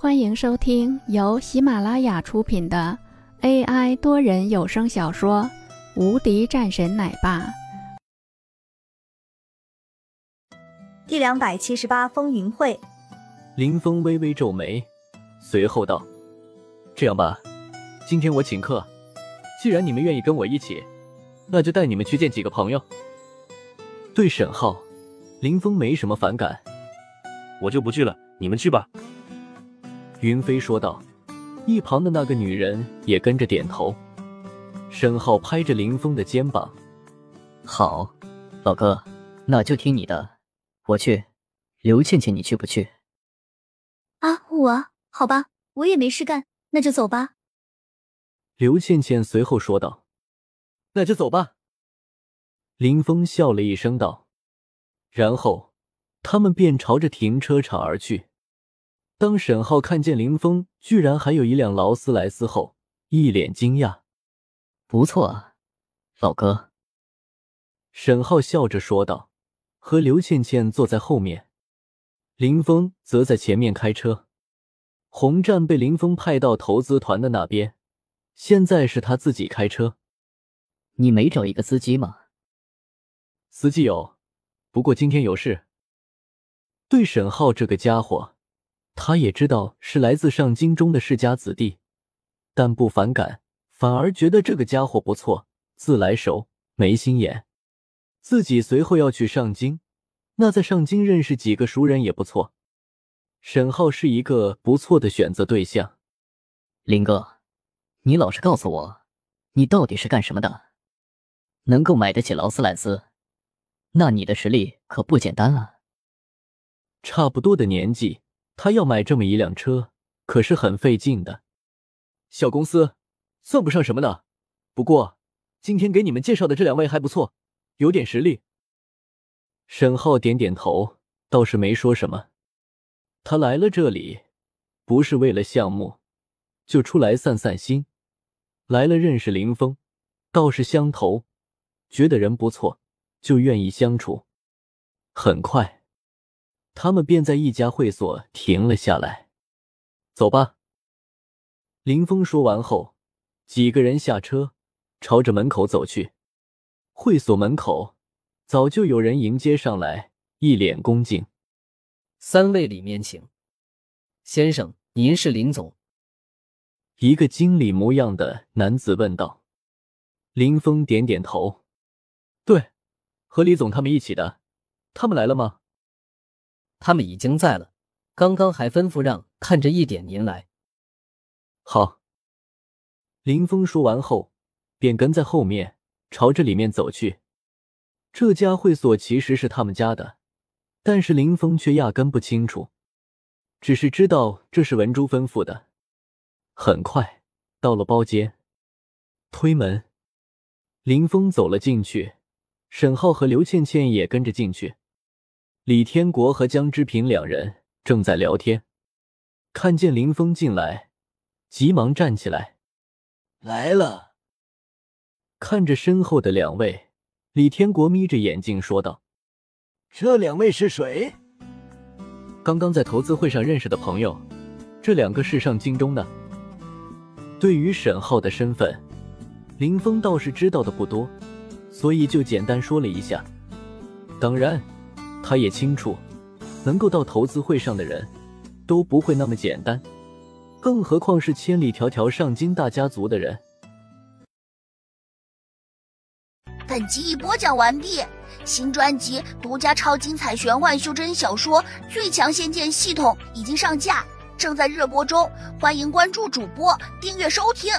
欢迎收听由喜马拉雅出品的 AI 多人有声小说《无敌战神奶爸》第两百七十八风云会。林峰微微皱眉，随后道：“这样吧，今天我请客，既然你们愿意跟我一起，那就带你们去见几个朋友。”对沈浩，林峰没什么反感。我就不去了，你们去吧。”云飞说道。一旁的那个女人也跟着点头。沈浩拍着林峰的肩膀：“好，老哥，那就听你的。我去。刘倩倩，你去不去？”“啊，我好吧，我也没事干，那就走吧。”刘倩倩随后说道。“那就走吧。”林峰笑了一声道，然后。他们便朝着停车场而去。当沈浩看见林峰居然还有一辆劳斯莱斯后，一脸惊讶：“不错啊，老哥。”沈浩笑着说道，和刘倩倩坐在后面，林峰则在前面开车。红战被林峰派到投资团的那边，现在是他自己开车。你没找一个司机吗？司机有，不过今天有事。对沈浩这个家伙，他也知道是来自上京中的世家子弟，但不反感，反而觉得这个家伙不错，自来熟，没心眼。自己随后要去上京，那在上京认识几个熟人也不错。沈浩是一个不错的选择对象。林哥，你老实告诉我，你到底是干什么的？能够买得起劳斯莱斯，那你的实力可不简单啊！差不多的年纪，他要买这么一辆车，可是很费劲的。小公司，算不上什么的。不过，今天给你们介绍的这两位还不错，有点实力。沈浩点点头，倒是没说什么。他来了这里，不是为了项目，就出来散散心。来了认识林峰，倒是相投，觉得人不错，就愿意相处。很快。他们便在一家会所停了下来。走吧。林峰说完后，几个人下车，朝着门口走去。会所门口早就有人迎接上来，一脸恭敬：“三位里面请。”先生，您是林总？一个经理模样的男子问道。林峰点点头：“对，和李总他们一起的。他们来了吗？”他们已经在了，刚刚还吩咐让看着一点您来。好。林峰说完后，便跟在后面，朝着里面走去。这家会所其实是他们家的，但是林峰却压根不清楚，只是知道这是文珠吩咐的。很快到了包间，推门，林峰走了进去，沈浩和刘倩倩也跟着进去。李天国和江之平两人正在聊天，看见林峰进来，急忙站起来：“来了。”看着身后的两位，李天国眯着眼睛说道：“这两位是谁？”刚刚在投资会上认识的朋友，这两个是上京中的。对于沈浩的身份，林峰倒是知道的不多，所以就简单说了一下。当然。他也清楚，能够到投资会上的人，都不会那么简单，更何况是千里迢迢上京大家族的人。本集已播讲完毕，新专辑独家超精彩玄幻修真小说《最强仙剑系统》已经上架，正在热播中，欢迎关注主播，订阅收听。